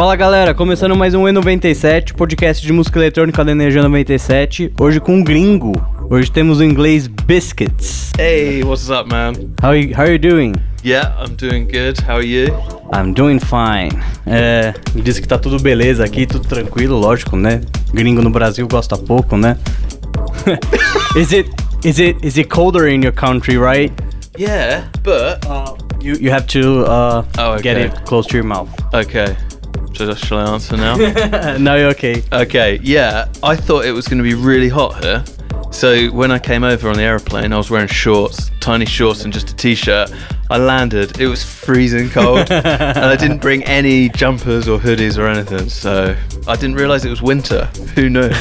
Fala galera, começando mais um E97, podcast de música eletrônica da Energia 97. Hoje com um gringo. Hoje temos o inglês Biscuits. Hey, what's up, man? How you, how you doing? Yeah, I'm doing good. How are you? I'm doing fine. É, disse que tá tudo beleza aqui, tudo tranquilo, lógico, né? Gringo no Brasil gosta pouco, né? is it is it is it colder in your country, right? Yeah, but Uh, you you have to uh, Oh, get okay. it close to your mouth. okay. Shall I, shall I answer now? no, you're okay. okay, yeah. I thought it was going to be really hot here. So when I came over on the aeroplane, I was wearing shorts, tiny shorts, and just a t-shirt. I landed. It was freezing cold, and I didn't bring any jumpers or hoodies or anything. So I didn't realize it was winter. Who knew?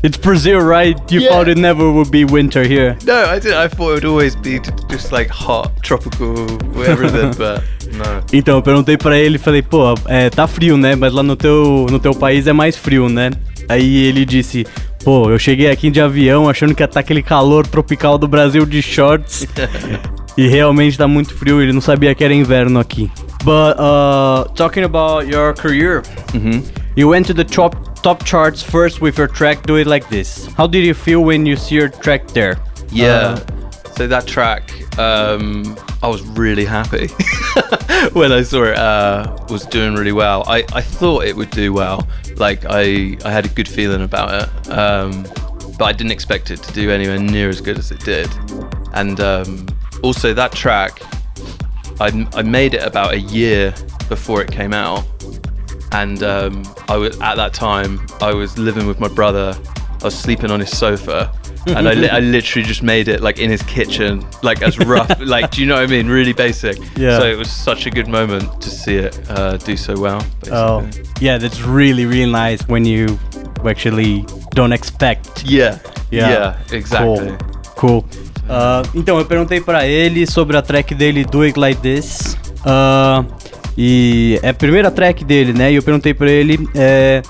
It's Brazil, right? You Yeah. thought it never would be winter here. no, I did. I thought it would always be just like hot, tropical, everything, but no. Então, eu perguntei pra ele, falei, pô, é, tá frio, né? Mas lá no teu, no teu país é mais frio, né? Aí ele disse, pô, eu cheguei aqui de avião achando que ia tá aquele calor tropical do Brasil de shorts. e realmente tá muito frio, ele não sabia que era inverno aqui. But, uh, talking about your career, Mhm. you went to the top, top charts first with your track Do It Like This. How did you feel when you see your track there? Yeah. Uh, so that track, um, I was really happy when I saw it uh, was doing really well. I, I thought it would do well. Like I, I had a good feeling about it, um, but I didn't expect it to do anywhere near as good as it did. And um, also that track, I, I made it about a year before it came out, and um, I was at that time I was living with my brother. I was sleeping on his sofa, and I, li- I literally just made it like in his kitchen, like as rough, like do you know what I mean? Really basic. Yeah. So it was such a good moment to see it uh, do so well. Basically. Oh, yeah, that's really, really nice when you actually don't expect. Yeah. Yeah. Yeah. exactly. Cool. Ah, então, eu perguntei pra ele sobre a track dele Do It Like This. Ah, e é a primeira track dele, né? E eu perguntei pra ele é,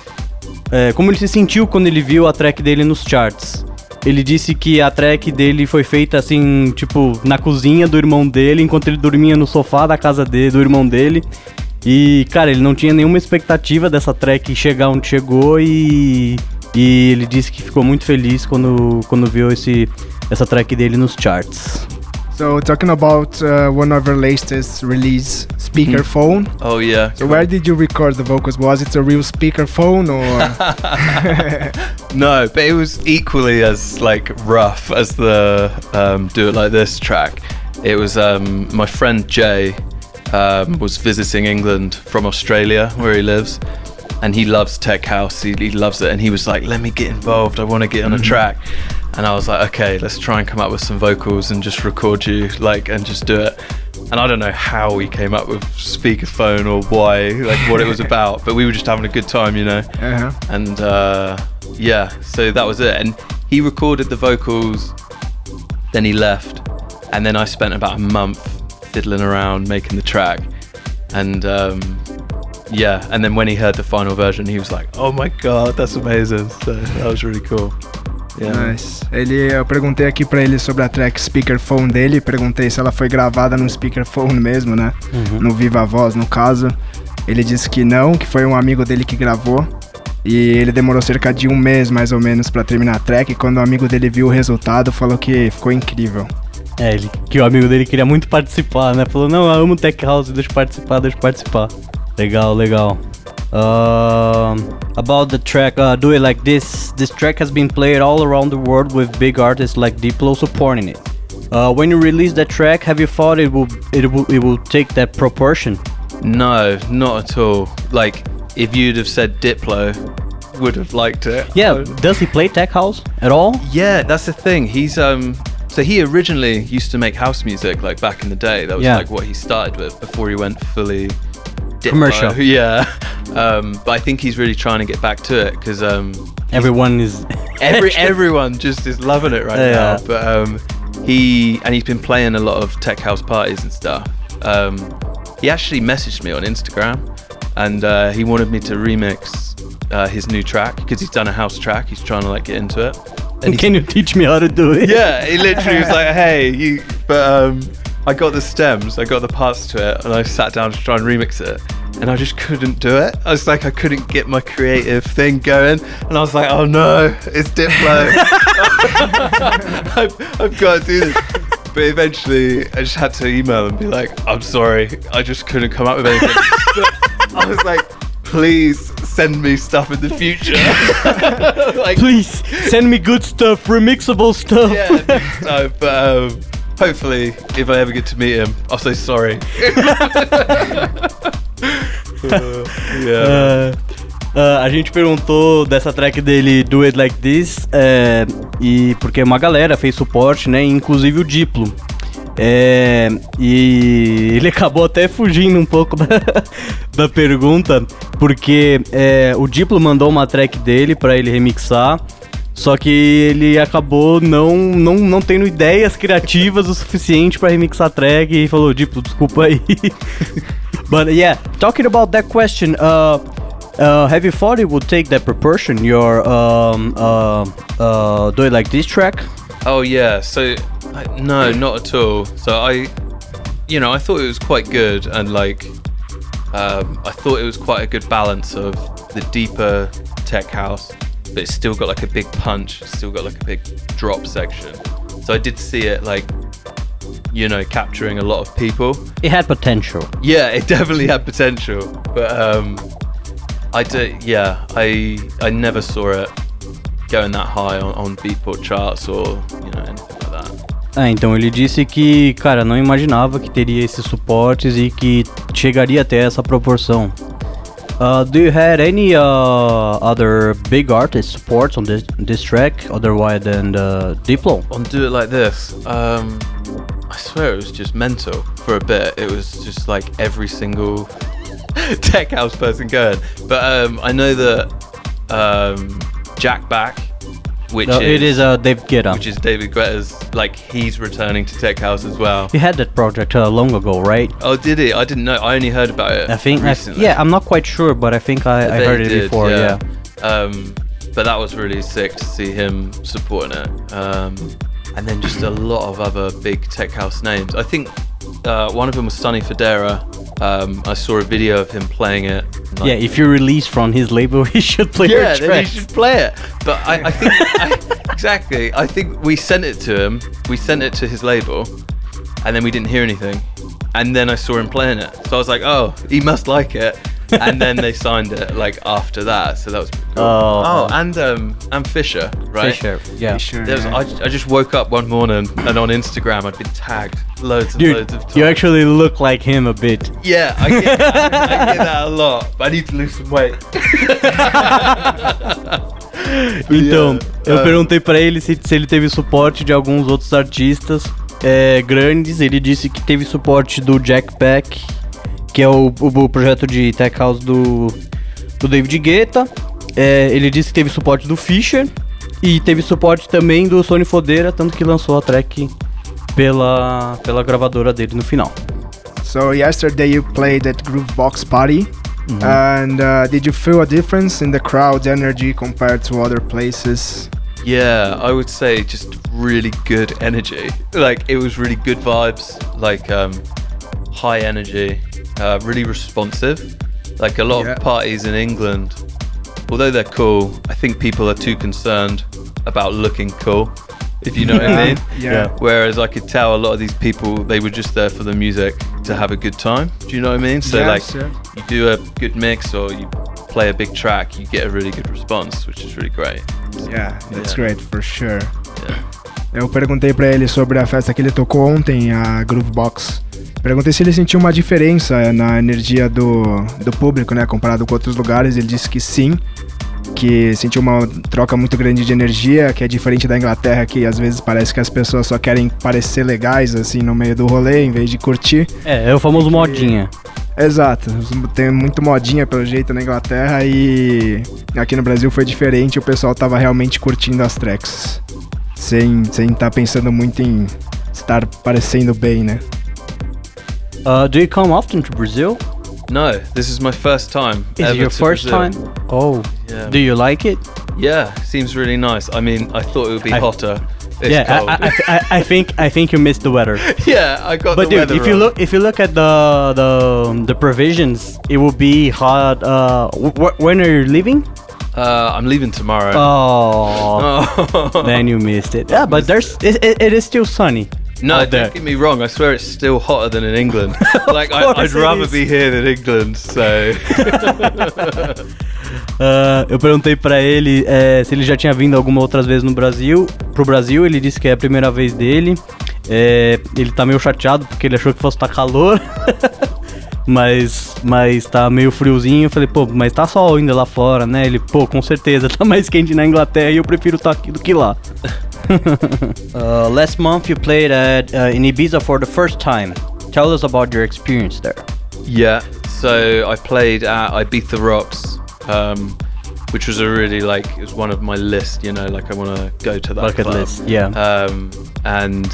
é, como ele se sentiu quando ele viu a track dele nos charts. Ele disse que a track dele foi feita assim, tipo, na cozinha do irmão dele, enquanto ele dormia no sofá da casa dele, do irmão dele. E, cara, ele não tinha nenhuma expectativa dessa track chegar onde chegou e, e ele disse que ficou muito feliz quando, quando viu esse, essa track dele nos charts. So talking about uh, one of our latest release, speakerphone. Oh yeah. So where did you record the vocals? Was it a real speakerphone or? No, but it was equally as like rough as the um, "Do It Like This" track. It was um, my friend Jay um, was visiting England from Australia, where he lives, and he loves tech house. He, he loves it, and he was like, "Let me get involved. I want to get on a track." And I was like, "Okay, let's try and come up with some vocals and just record you, like, and just do it." And I don't know how we came up with speakerphone or why, like, what it was about, but we were just having a good time, you know uh-huh. and uh, yeah, so that was it. And he recorded the vocals, then he left, and then I spent about a month fiddling around making the track, and um, yeah, and then when he heard the final version, he was like, "Oh my god, that's amazing!" So that was really cool. Yeah. Nice. Ele, eu perguntei aqui pra ele sobre a track speakerphone dele. Perguntei se ela foi gravada no speakerphone mesmo, né? No Viva Voz, no caso. Ele disse que não, que foi um amigo dele que gravou. E ele demorou cerca de um mês mais ou menos pra terminar a track. E quando o amigo dele viu o resultado, falou que ficou incrível. É, ele, que o amigo dele queria muito participar, né? Falou, não, eu amo Tech House, deixa eu participar, deixa eu participar. Legal, legal. Um, about the track uh, Do It Like This, this track has been played all around the world with big artists like Diplo supporting it. Uh, when you release that track, have you thought it will it will it will take that proportion? No, not at all. Like if you'd have said Diplo, would have liked it. Yeah, does he play Tech House at all? Yeah, that's the thing. He's um so he originally used to make house music like back in the day. That was Yeah. like what he started with before he went fully Diplo. Commercial. Yeah. Um but I think he's really trying to get back to it cuz um Everyone is every everyone just is loving it right Yeah. now. But um he and he's been playing a lot of tech house parties and stuff. Um he actually messaged me on Instagram and uh, he wanted me to remix uh, his new track because he's done a house track. He's trying to like get into it. And Can you teach me how to do it? yeah, he literally was like, "Hey, you." But um, I got the stems, I got the parts to it, and I sat down to try and remix it. and I just couldn't do it. I was like, I couldn't get my creative thing going, and I was like, oh no, it's Diplo. I've, I've got to do this. But eventually, I just had to email and be like, I'm sorry, I just couldn't come up with anything. But I was like, please send me stuff in the future. like, Please send me good stuff, remixable stuff. yeah, no, but um, hopefully, if I ever get to meet him, I'll say sorry. Uh, yeah. É, ah, a gente perguntou dessa track dele Do It Like This, é, e porque uma galera fez suporte, né? Inclusive o Diplo. É, e ele acabou até fugindo um pouco da, da pergunta, porque é, o Diplo mandou uma track dele pra ele remixar. Só que ele acabou não, não, não tendo ideias criativas o suficiente pra remixar a track e falou, Diplo, desculpa aí. But yeah, talking about that question, uh, uh, have you thought it would take that proportion, your um, uh, uh, Do It Like This track? Oh yeah. So I, no, not at all. So I, you know, I thought it was quite good, and like, um, I thought it was quite a good balance of the deeper tech house, but it's still got like a big punch. Still got like a big drop section. So I did see it like, you know, capturing a lot of people. It had potential. Yeah, it definitely had potential, but um, I do. Yeah, I I never saw it going that high on, on Beatport charts or you know anything like that. Ah, então ele disse que, cara, não imaginava que teria esses suportes e que chegaria até essa proporção. Uh, do you had any uh, other big artist supports on this this track otherwise than uh, Diplo? On do it like this. Um, I swear it was just mental for a bit. It was just like every single tech house person going. But um, I know that um, Jack Back, which No, is it is uh, Dave Guetta. which is David Guetta's, like he's returning to tech house as well. He had that project uh, long ago, right? Oh, did he? I didn't know. I only heard about it. I think. I, recently. yeah, I'm not quite sure, but I think I, I heard he it did, before. Yeah. Um, but that was really sick to see him supporting it. Um, and then just a lot of other big tech house names. I think uh, one of them was Sonny Fodera. Um, I saw a video of him playing it. like- Yeah, if you release from his label, he should play your yeah, then you should play it. But I, I think I, exactly. I think we sent it to him. We sent it to his label, and then we didn't hear anything. And then I saw him playing it, so I was like, "Oh, he must like it." And then they signed it like after that, so that was pretty cool. Oh. oh, and um, and Fisher, right? Fisher, yeah. Sure, There was, yeah. I, I just woke up one morning and on Instagram I'd been tagged loads and Dude, loads of times. you actually look like him a bit. yeah, I get, that, I get that a lot, but I need to lose some weight. Então, eu Ah. perguntei para ele se, se ele teve suporte de alguns outros artistas é, grandes. Ele disse que teve suporte do Jack Back, que é o, o- o projeto de tech house do, do David Guetta. É, ele disse que teve suporte do Fisher e teve suporte também do Sony Fodera, tanto que lançou a track pela, pela gravadora dele no final. So yesterday you played at Groovebox Party, and uh, did you feel a difference in the crowd energy compared to other places? Yeah, I would say just really good energy. Like it was really good vibes, like um, high energy, uh, really responsive. Like a lot Yeah. of parties in England, although they're cool, I think people are too concerned about looking cool. If you know what I mean. Yeah. Whereas I could tell a lot of these people, they were just there for the music to have a good time. Do you know what I mean? So Yeah, like, sure. you do a good mix or you play a big track, you get a really good response, which is really great. Yeah, that's Yeah. great for sure. Yeah. Eu perguntei para ele sobre a festa que ele tocou ontem, a Groovebox. Perguntei se ele sentiu uma diferença na energia do, do público, né, comparado com outros lugares. Ele disse que sim, que sentiu uma troca muito grande de energia, que é diferente da Inglaterra, que às vezes parece que as pessoas só querem parecer legais, assim, no meio do rolê, em vez de curtir. É, é o famoso modinha. Exato, tem muito modinha pelo jeito na Inglaterra e aqui no Brasil foi diferente, o pessoal tava realmente curtindo as tracks. Sem sem tá pensando muito em estar parecendo bem, né? Uh, do you come often to Brazil? No, this is my first time. Is it your first Brazil. time? Oh, Yeah. do you like it? Yeah, seems really nice. I mean, I thought it would be I- hotter, It's yeah. I, I, I, think I think you missed the weather. yeah, I got But the dude, if you look if you look at the the the provisions, it will be hot. Uh, wh- when are you leaving? uh, I'm leaving tomorrow. Oh, Oh. then you missed it. Yeah, but there's it, it, it is still sunny. No, don't there. get me wrong. I swear it's still hotter than in England. like I, it rather is. be here than England. So Ah, eu perguntei pra ele é, se ele já tinha vindo alguma outras vezes no Brasil, pro Brasil. Ele disse que é a primeira vez dele. É, ele tá meio chateado porque ele achou que fosse estar calor. mas, mas tá meio friozinho. Eu falei, pô, mas tá sol ainda lá fora, né? Ele, pô, com certeza, tá mais quente na Inglaterra e eu prefiro estar aqui do que lá. uh, last month you played at, uh, in Ibiza for the first time. Tell us about your experience there. yeah. So I played at Ibiza Rocks, um, which was a really like it was one of my list. You know, like I want to go to that Bucket club. list, yeah. Um, and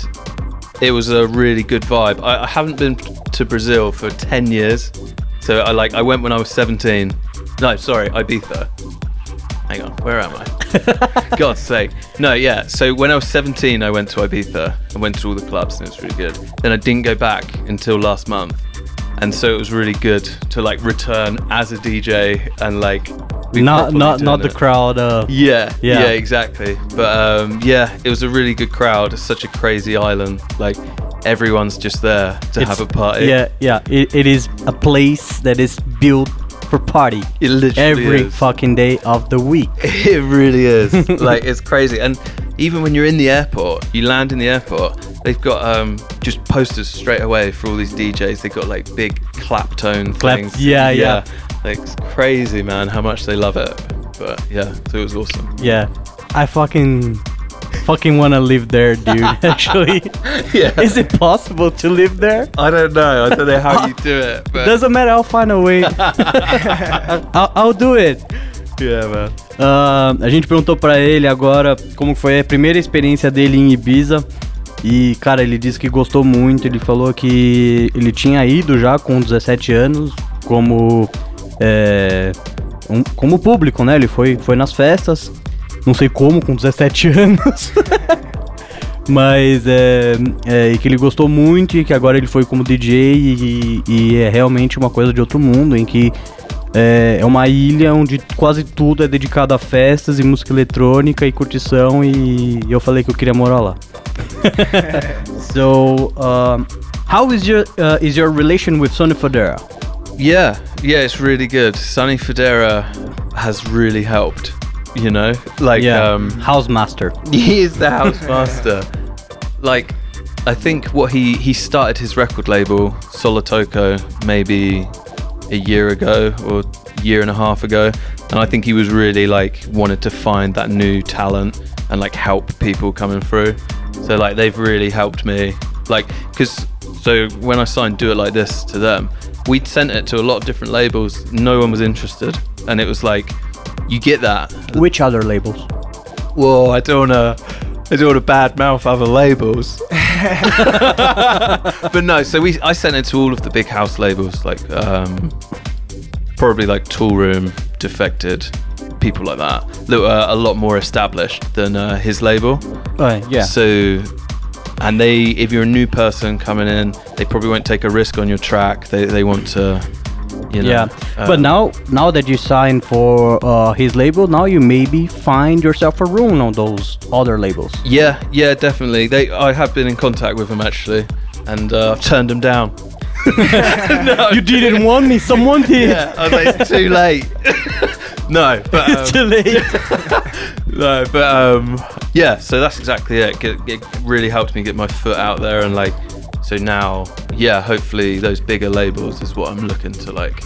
it was a really good vibe. I, I haven't been to Brazil for ten years, so I like I went when I was seventeen. No, sorry, Ibiza. Hang on, where am I? God's sake. No, yeah. So when I was 17, I went to Ibiza. I went to all the clubs and it was really good. Then I didn't go back until last month. And so it was really good to like return as a DJ and like Not not not the it. crowd. Uh, Yeah, Yeah. yeah, exactly. But um, yeah, it was a really good crowd. It's such a crazy island. Like everyone's just there to It's- have a party. Yeah, yeah. It, it is a place that is built for party it literally every is. fucking day of the week. It really is. like it's crazy. And even when you're in the airport, you land in the airport, they've got um just posters straight away for all these DJs. They've got like big Claptone Clap- things. yeah, yeah. Like it's crazy, man, how much they love it. But yeah, so it was awesome. Yeah, I fucking fucking want to live there, dude. Actually, Yeah. is it possible to live there? I don't know. I don't know how you do it, but Doesn't matter. I'll find a way. I'll, I'll do it. yeah, man. Ah, a gente perguntou pra ele agora como foi a primeira experiência dele em Ibiza. E, cara, ele disse que gostou muito. Ele falou que ele tinha ido já com 17 anos, como, é, um- como público, né? Ele foi, foi nas festas. Não sei como, com 17 anos. Mas é, é, e que ele gostou muito e que agora ele foi como DJ e, e é realmente uma coisa de outro mundo, em que é, é uma ilha onde quase tudo é dedicado a festas e música eletrônica e curtição e eu falei que eu queria morar lá. so, um, how is your uh, is your relation with Sony Fodera? Yeah, yeah, it's really good. Sunny Federa has really helped. You know, like um, house master. he is the house master. like, I think what he he started his record label Solotoko maybe a year ago or year and a half ago, and I think he was really like wanted to find that new talent and like help people coming through. So like they've really helped me, like because so when I signed Do It Like This to them, we'd sent it to a lot of different labels. No one was interested, and it was like. You get that, Which other labels? well, I don't wanna, I don't wanna bad mouth other labels. but no, so we, I sent it to all of the big house labels, like um, probably like Toolroom, Defected, people like that, that were a lot more established than uh, his label. Uh, yeah. So, and they, if you're a new person coming in, they probably won't take a risk on your track. They, they want to, you know. yeah, uh, but now now that you signed for uh, his label, now you maybe find yourself a room on those other labels. Yeah, yeah, definitely. They, I have been in contact with them actually, and uh, I've turned them down. no, You didn't want me, someone did. Yeah, I was like, too late. no, but it's too um, late. no, but um, yeah. So that's exactly it. It, it really helped me get my foot out there, and like, so now, yeah, hopefully those bigger labels is what I'm looking to like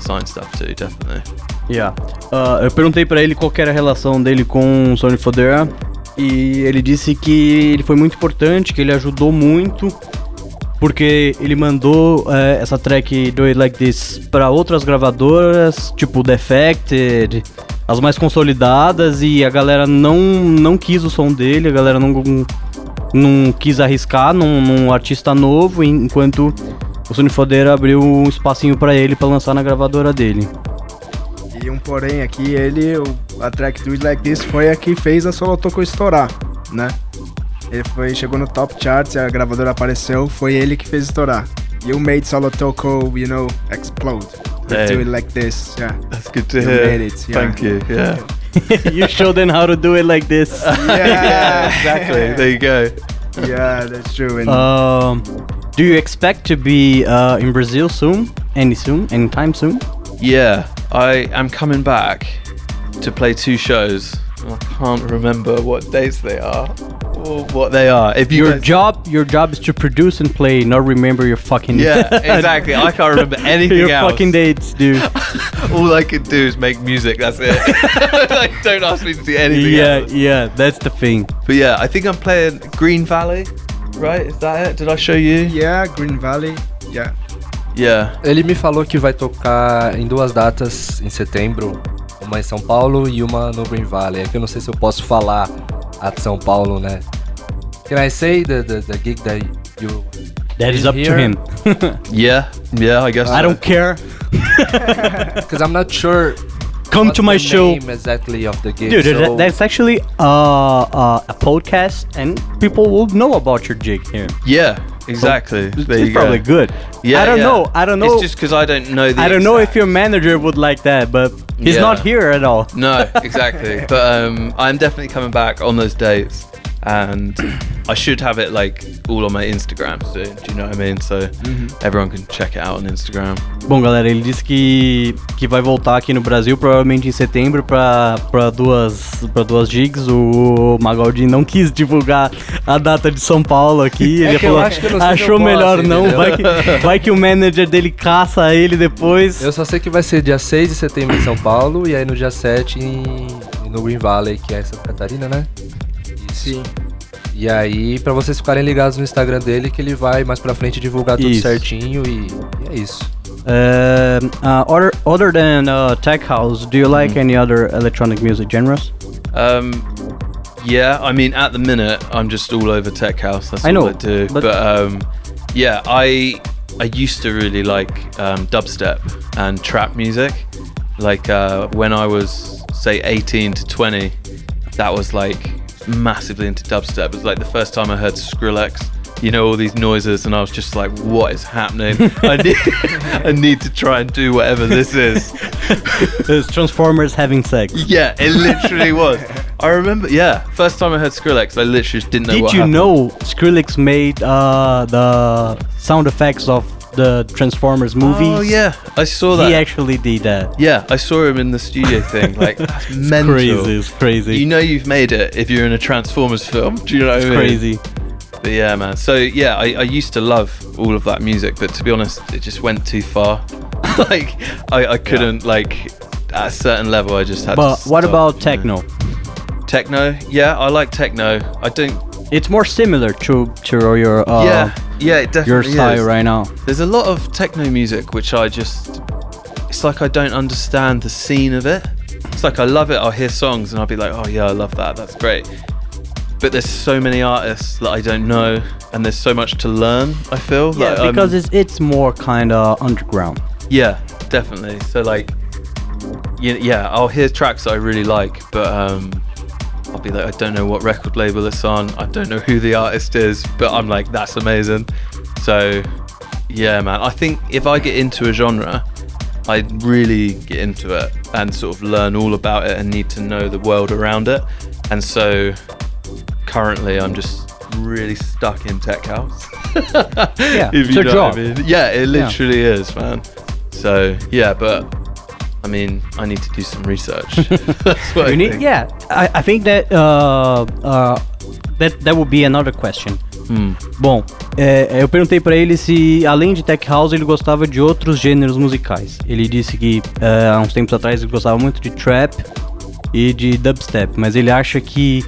sign stuff to. Definitely. Yeah. Ah, eu perguntei pra ele qual era a relação dele com o Sony Fodera e ele disse que ele foi muito importante, que ele ajudou muito porque ele mandou eh, essa track Do It Like This pra outras gravadoras, tipo Defected, as mais consolidadas e a galera não não quis o som dele, a galera não não quis arriscar num, num artista novo, enquanto o Sony Fodera abriu um espacinho pra ele pra lançar na gravadora dele. E um porém aqui, ele, o- a track Do It Like This foi a que fez a Solotoko estourar, né? Ele foi, chegou no top charts, a gravadora apareceu, foi ele que fez estourar. You made Solo Toko, you know, explode. You Hey. do it like this, yeah. That's good to You hear. made it, yeah. Thank you. Yeah. you show them how to do it like this. Yeah. exactly. There you go. Yeah, that's true. And Um, do you expect to be uh, in Brazil soon? Any soon? Anytime soon? Yeah, I am coming back to play two shows. I can't remember what dates they are or what they are. If you Your guys- job, your job is to produce and play, not remember your fucking. Yeah, exactly. I can't remember anything your else. fucking dates, dude. All I can do is make music. That's it. like, don't ask me to do anything yeah, else. yeah, that's the thing. But yeah, I think I'm playing Green Valley. Right? Is that it? Did I show you? yeah, Green Valley, yeah. Yeah. Ele me falou que vai tocar em duas datas em setembro, uma em São Paulo e uma no Green Valley. É que eu não sei se eu posso falar a de São Paulo, né? Can I say the, the, the gig that you... That is In up to him. Yeah. Yeah, I guess. I don't care. Because I'm not sure Come what's to my the show. name exactly of the gig. Dude, so that, that's actually uh, uh, a podcast, and people will know about your gig here. Yeah, exactly. It's, there it's you probably go. good. Yeah, I don't yeah. know. I don't know. It's just because I don't know the. I don't know if your manager would like that, but he's Yeah. not here at all. No, exactly. but um, I'm definitely coming back on those dates, and I should have it like all on my Instagram soon. Do you know what I mean? So everyone can check it out on Instagram. Bom, galera, ele disse que, que vai voltar aqui no Brasil provavelmente em setembro pra, pra, duas, pra duas gigs. O Magaldi não quis divulgar a data de São Paulo aqui. É ele eu falou, acho que eu não sei se achou eu posso, melhor não. Vai que, vai que o manager dele caça ele depois. Eu só sei que vai ser dia 6 de setembro em São Paulo e aí no dia 7 em, no Green Valley, que é Santa Catarina, né? Isso. Sim. E aí, pra vocês ficarem ligados no Instagram dele, que ele vai mais pra frente divulgar tudo Isso. certinho e, e é isso. Um, uh, other, other than uh, tech house, do you like any other electronic music genres? Um, yeah, I mean, at the minute, I'm just all over tech house. That's I all know, I do. but- But, um, yeah, I I used to really like um, dubstep and trap music. Like uh, when I was say 18 to 20, that was like massively into dubstep. It was like the first time I heard Skrillex. You know all these noises, and I was just like, "What is happening? I need, I need to try and do whatever this is." It's Transformers having sex. Yeah, it literally was. I remember, yeah, first time I heard Skrillex, I literally just didn't know Did you happened. know Skrillex made uh, the sound effects of the Transformers oh, movies? Oh yeah, I saw that. He actually did that. yeah, I saw him in the studio thing. Like that's mental. Crazy, it's crazy. You know you've made it if you're in a Transformers film. Do you know what I mean? crazy. But yeah, man. So yeah, I, I used to love all of that music, but to be honest, it just went too far. like I, I couldn't like at a certain level. I just had. But to what about you know. techno? Techno? Yeah, I like techno. I don't. It's more similar to to your uh, yeah, yeah, it definitely your style is. right now. There's a lot of techno music which I just it's like I don't understand the scene of it. It's like I love it, I'll hear songs and I'll be like, Oh yeah, I love that, that's great. But there's so many artists that I don't know and there's so much to learn, I feel. Yeah, like, I'm- because it's it's more kind of underground. Yeah, definitely. So like yeah, yeah, I'll hear tracks that I really like, but um I'll be like, I don't know what record label it's on. I don't know who the artist is, but I'm like, that's amazing. So, yeah, man. I think if I get into a genre, I really get into it and sort of learn all about it and need to know the world around it. And so, currently, I'm just really stuck in tech house. Yeah, if it's you a know job. I mean. Yeah, it literally is, man. So, yeah, but I mean, I need to do some research. That's what I need, yeah, I, I think that uh, uh, that that would be another question. Hmm. Bom, é, eu perguntei pra ele se, além de tech house, ele gostava de outros gêneros musicais. Ele disse que é, há uns tempos atrás ele gostava muito de trap e de dubstep, mas ele acha que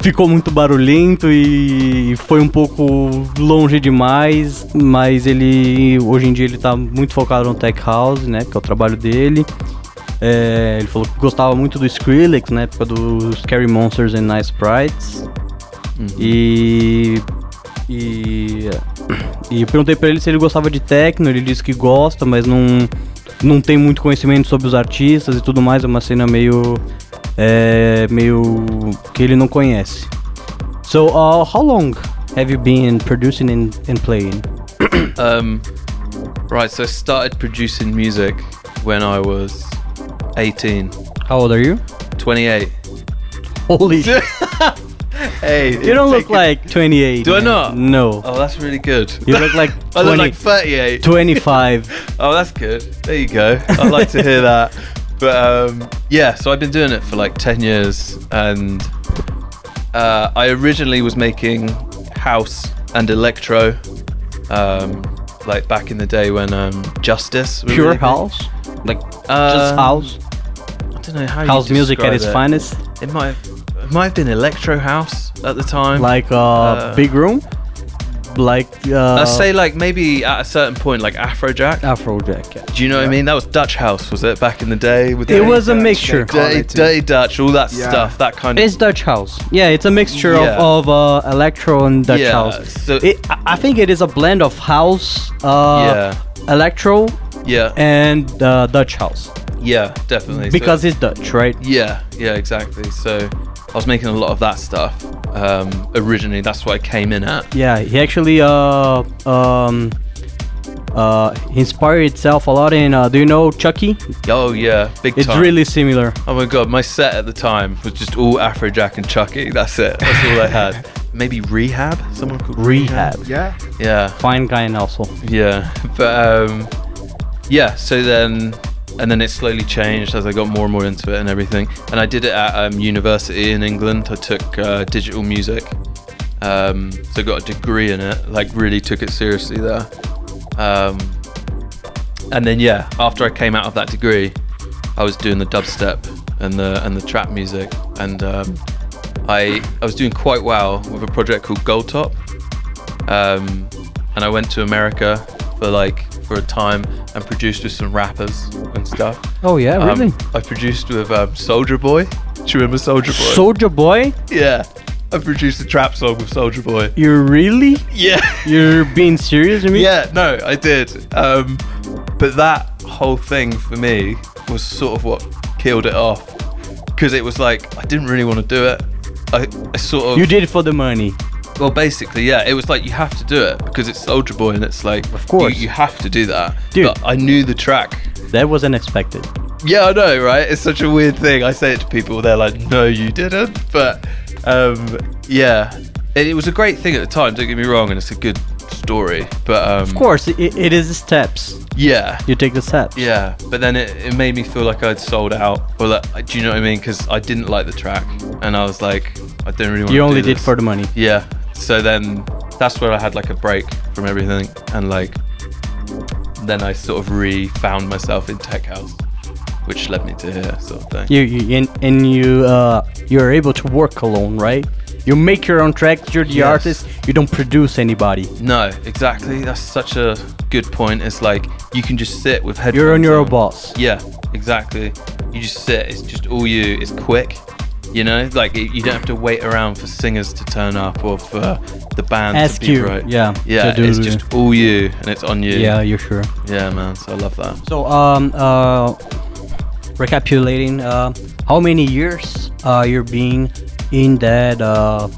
ficou muito barulhento e foi um pouco longe demais, mas ele hoje em dia ele tá muito focado no tech house, né, que é o trabalho dele. É, ele falou que gostava muito do Skrillex na época do Scary Monsters and Nice Sprites. E e e eu perguntei pra ele se ele gostava de techno, ele disse que gosta, mas não não tem muito conhecimento sobre os artistas e tudo mais, é uma cena meio é, meio que ele não conhece. So, uh, how long have you been producing and, and playing? Um, right, so I started producing music when I was 18, How old are you? 28. Holy Hey, You don't look like 28. Do I not? No. Oh, that's really good. You look like I look like 38. 25. Oh, that's good. There you go. I'd like to hear that. But um, yeah, so I've been doing it for like 10 years, and uh, I originally was making house and electro, um, like back in the day when um, Justice. were Pure really big. house? Like Um, just house? I don't know how you House music at its it. finest? It might have, it might have been electro house at the time. Like a Uh, big room? Like uh, I'd say like maybe at a certain point like Afrojack. Afrojack. Yeah. Do you know what I mean? That was Dutch house, was it back in the day? With It the was a mixture. they call dirty, dirty Dutch, all that Yeah. stuff, that kind of It's Dutch house. Yeah, it's a mixture Yeah. of, of uh, electro and Dutch Yeah, house. so- it, I I think it is a blend of house, uh, yeah, electro, yeah, and uh, Dutch house yeah, definitely. So- because it's Dutch, right? yeah, yeah, exactly. So I was making a lot of that stuff um, originally. That's what I came in at. Yeah, he actually uh um uh he inspired itself a lot in uh, do you know Chuckie? Oh yeah, big It's time. really similar. Oh my god, my set at the time was just all Afrojack and Chuckie. That's it. That's all I had. Maybe R3hab. Someone called R3hab. Yeah. Yeah. Fine guy and also. Yeah, but um, yeah. So then, and then it slowly changed as I got more and more into it and everything. And I did it at um, university in England. I took uh, digital music, um, so got a degree in it. Like really took it seriously there. Um, and then yeah, after I came out of that degree, I was doing the dubstep and the and the trap music, and um, I I was doing quite well with a project called Gold Top um, and I went to America for like for a time and produced with some rappers and stuff. Oh yeah, Um, really? I produced with um, Soulja Boy. Do you remember Soulja Boy? Soulja Boy? yeah, I produced a trap song with Soulja Boy. You really? Yeah, You're being serious with me? yeah, no, I did. Um, but that whole thing for me was sort of what killed it off because it was like I didn't really want to do it. I, I sort of You did it for the money. Well, basically, yeah. It was like you have to do it because it's Soulja Boy, and it's like, Of course. you, you have to do that. Dude. But I knew the track. That was unexpected. Yeah, I know, right? It's such a weird thing. I say it to people, they're like, "No, you didn't." But um, yeah, it, it was a great thing at the time. Don't get me wrong, and it's a good story. But um, Of course, it, it is steps. yeah, You take the steps. yeah. But then it, it made me feel like I'd sold out. Or like, do you know what I mean? Because I didn't like the track, and I was like, I don't really want. You only did for the money. Yeah. So then that's where I had like a break from everything and like then I sort of re-found myself in tech house, which led me to here sort of thing. You, you and, and you uh you're able to work alone, right? You make your own tracks. You're the Yes. artist. You don't produce anybody. No, exactly. That's such a good point. It's like you can just sit with headphones. You're on your own boss. Yeah, exactly. You just sit. It's just all you. It's quick. You know, like you don't have to wait around for singers to turn up or for the band Ask to be right. yeah, yeah. to do It's just all you, and it's on you. Yeah, you're sure. yeah, man. So I love that. So um uh recapitulating uh how many years uh you're being in that uh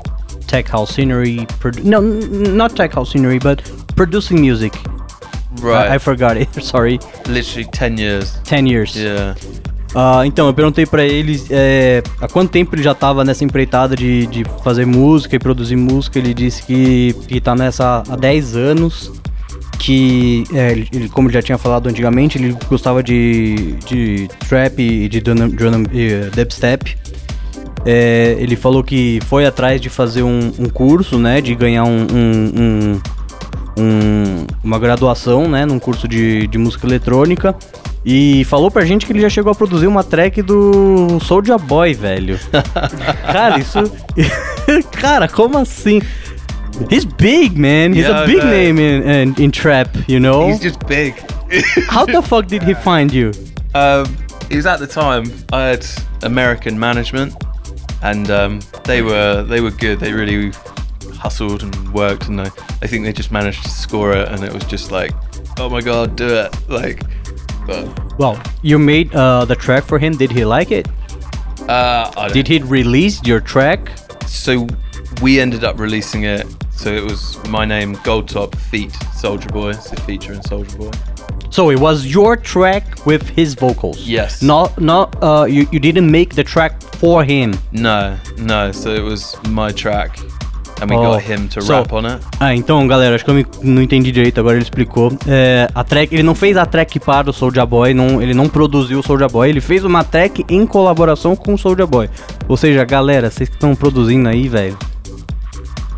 tech house scenery produ- no n- not tech house scenery but producing music Right. I, I forgot it sorry Literally 10 years. 10 years Yeah. Ah, então, eu perguntei pra eles é, há quanto tempo ele já tava nessa empreitada de, de fazer música e produzir música. Ele disse que, que tá nessa há 10 anos. Que, é, ele- ele- como ele já tinha falado antigamente, ele gostava de, de trap e de drum, drum, e dubstep. É, ele falou que foi atrás de fazer um, um curso, né? De ganhar um- um- um- uma graduação, né? Num curso de, de música eletrônica. E falou pra gente que ele já chegou a produzir uma track do Soulja Boy, velho. Cara, isso. Cara, como assim? He's big, man. He's Yeah, a big know. name in, in, in trap, you know? He's just big. How the fuck did he find you? um, he was at the time. I had American management, and um, they were they were good. They really hustled and worked, and I, I think they just managed to score it. And it was just like, oh my god, do it! Like, but Well, you made uh, the track for him. Did he like it? uh, I don't Did he release your track? So we ended up releasing it. So it was my name, Gold Top Feet Soulja Boy. Feature in Soulja Boy. So it was your track with his vocals. Yes. Not not uh you, you didn't make the track for him. No, no. So it was my track, and we Oh, got him to so- rap on it. Ah, então, galera, acho que eu me- não entendi direito, agora ele explicou. É, a track, ele não fez a track para o Soulja Boy, não, ele não produziu o Soulja Boy, ele fez uma track em colaboração com o Soulja Boy. Ou seja, galera, vocês que estão produzindo aí, velho.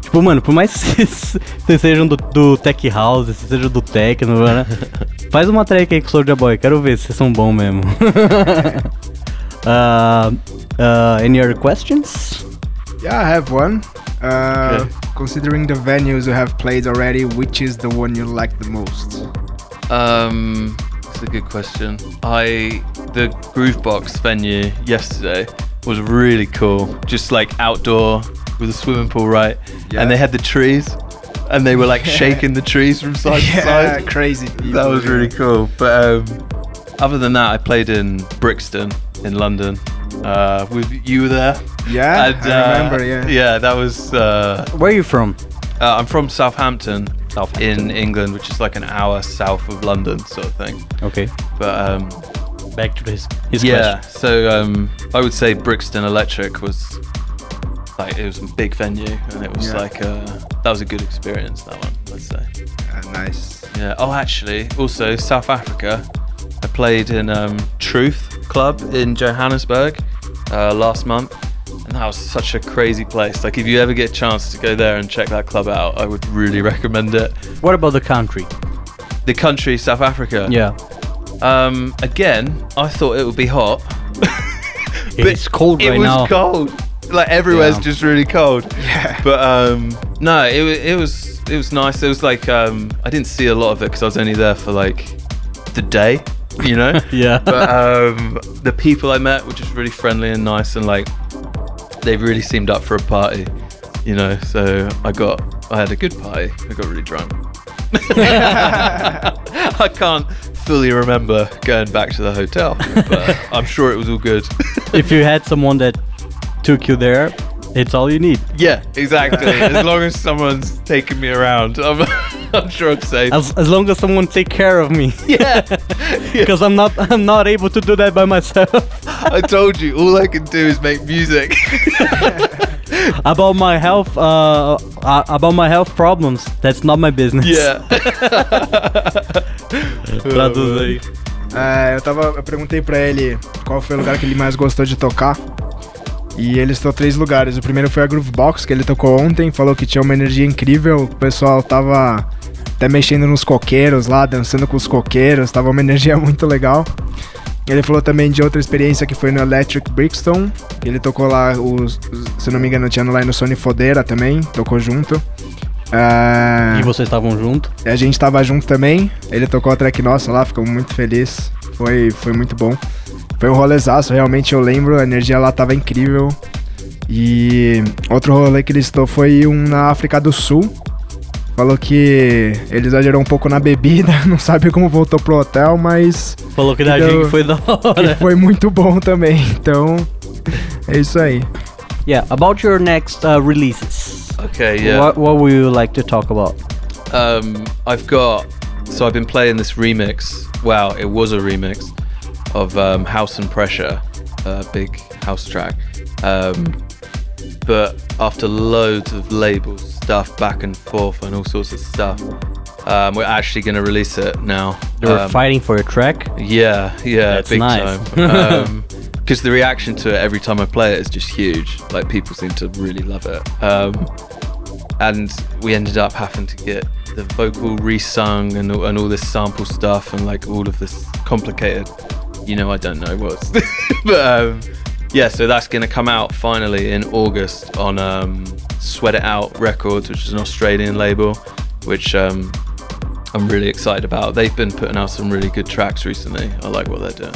Tipo, mano, por mais que vocês, sejam do, do Tech House, vocês sejam do Techno, né? Faz uma track aí com o Soulja Boy, quero ver se vocês são bons mesmo. uh, uh, any other questions? Yeah, I have one. Uh, Okay. Considering the venues you have played already, which is the one you like the most? Um, that's a good question. I the Groovebox venue yesterday was really cool. Just like outdoor with a swimming pool, right? Yeah. And they had the trees, and they were like shaking the trees from side to yeah, side. crazy. People, That was really cool. But um, other than that, I played in Brixton in London. Uh, with you there. Yeah, And, I uh, remember. Yeah. Yeah, that was. Uh, Where are you from? uh, I'm from Southampton, Southampton. in England, which is like an hour south of London, sort of thing. Okay, But um, back to his, his yeah, question. so um, I would say Brixton Electric was like it was a big venue, and it was Yeah. like uh, that was a good experience. That one, let's say. Uh, nice. Yeah. Oh, actually, also South Africa. I played in um, Truth Club in Johannesburg uh, last month, and that was such a crazy place. Like, if you ever get a chance to go there and check that club out, I would really recommend it. What about the country? The country, South Africa. Yeah, Um, again, I thought it would be hot. it's cold right now. it was now. cold. Like everywhere's Yeah. just really cold. Yeah. But um, no, it, it was it was nice. It was like um, I didn't see a lot of it because I was only there for like the day, you know. Yeah. But um, the people I met were just really friendly and nice, and like they really seemed up for a party, you know. So I got I had a good party. I got really drunk. I can't fully remember going back to the hotel, but I'm sure it was all good. if you had someone that took you there, it's all you need. Yeah, exactly. as long as someone's taking me around, I'm, I'm sure I'm safe. As, as long as someone take care of me, yeah. because I'm not I'm not able to do that by myself. I told you, all I can do is make music. about my health, uh, uh, about my health problems, that's not my business. yeah. Traduz aí. É, eu tava. Eu perguntei pra ele qual foi o lugar que ele mais gostou de tocar. E ele listou três lugares. O primeiro foi a Groovebox, que ele tocou ontem, falou que tinha uma energia incrível. O pessoal tava até mexendo nos coqueiros lá, dançando com os coqueiros, tava uma energia muito legal. Ele falou também de outra experiência que foi no Electric Brixton. Ele tocou lá, os, se não me engano, tinha lá no Sony Fodeira também, tocou junto. É, E vocês estavam junto? a gente tava junto também. Ele tocou a track nossa lá, ficamos muito felizes. Foi, foi muito bom. Foi um rolezaço, realmente eu lembro, a energia lá tava incrível. E outro rolê que ele citou foi um na África do Sul. Falou que ele exagerou um pouco na bebida, não sabe como voltou pro hotel, mas Falou que da Que gente foi da hora. foi muito bom também. Então, é isso aí. Yeah, about your next uh, releases. Okay, yeah. What, what would you like to talk about? Um, I've got. So I've been playing this remix. Wow, it was a remix of um, House and Pressure, a big house track. Um, but after loads of labels, stuff back and forth, and all sorts of stuff, um, we're actually going to release it now. You were Um, fighting for a track. Yeah, yeah, That's big nice. time. Because the reaction to it every time I play it is just huge. Like people seem to really love it. Um, and we ended up having to get the vocal resung and and all this sample stuff and like all of this complicated. You know, I don't know what's, but um, yeah. So that's gonna come out finally in August on um, Sweat It Out Records, which is an Australian label, which um, I'm really excited about. They've been putting out some really good tracks recently. I like what they're doing.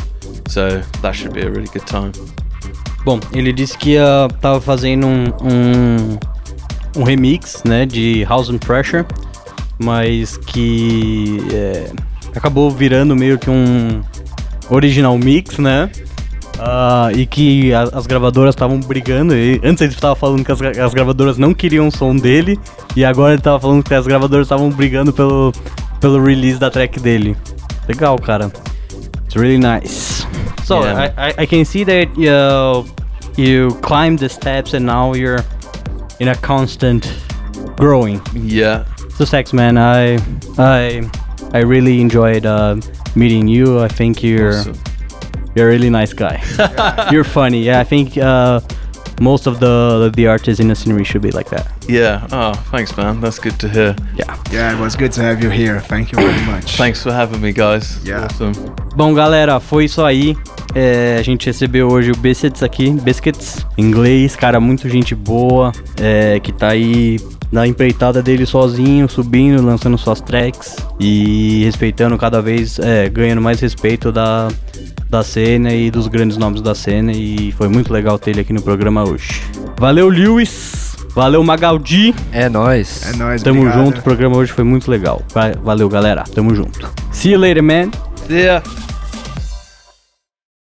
So that should be a really good time. Bom, ele disse que ia, tava fazendo um, um, um remix, né, de House and Pressure, mas que é, acabou virando meio que um original mix, né? Ah, e que a- as gravadoras estavam brigando. E antes ele estava falando que as, as gravadoras não queriam o som dele. E agora ele estava falando que as gravadoras estavam brigando pelo, pelo release da track dele. Legal, cara. It's really nice. So Yeah. I, I, I can see that you, you climbed the steps and now you're in a constant growing. Yeah. So Sex Man, I I I really enjoyed uh, meeting you. I think you're Awesome. you're a really nice guy. you're funny. Yeah, I think uh, most of the the artists in the scenery should be like that. Yeah. Oh, thanks, man. That's good to hear. Yeah. Yeah, it was good to have you here. Thank you very much. Thanks for having me, guys. Yeah. Awesome. Bom, galera, foi isso aí. É, a gente recebeu hoje o Biscits aqui, Biscits, inglês, cara, muito gente boa, é, que tá aí na empreitada dele sozinho, subindo, lançando suas tracks e respeitando cada vez, é, ganhando mais respeito da, da cena e dos grandes nomes da cena. E foi muito legal ter ele aqui no programa hoje. Valeu, Lewis! Valeu, Magaldi! É nóis. É nóis, Tamo obrigado. junto, o programa hoje foi muito legal. Va- Valeu, galera. Tamo junto. See you later, man. See ya.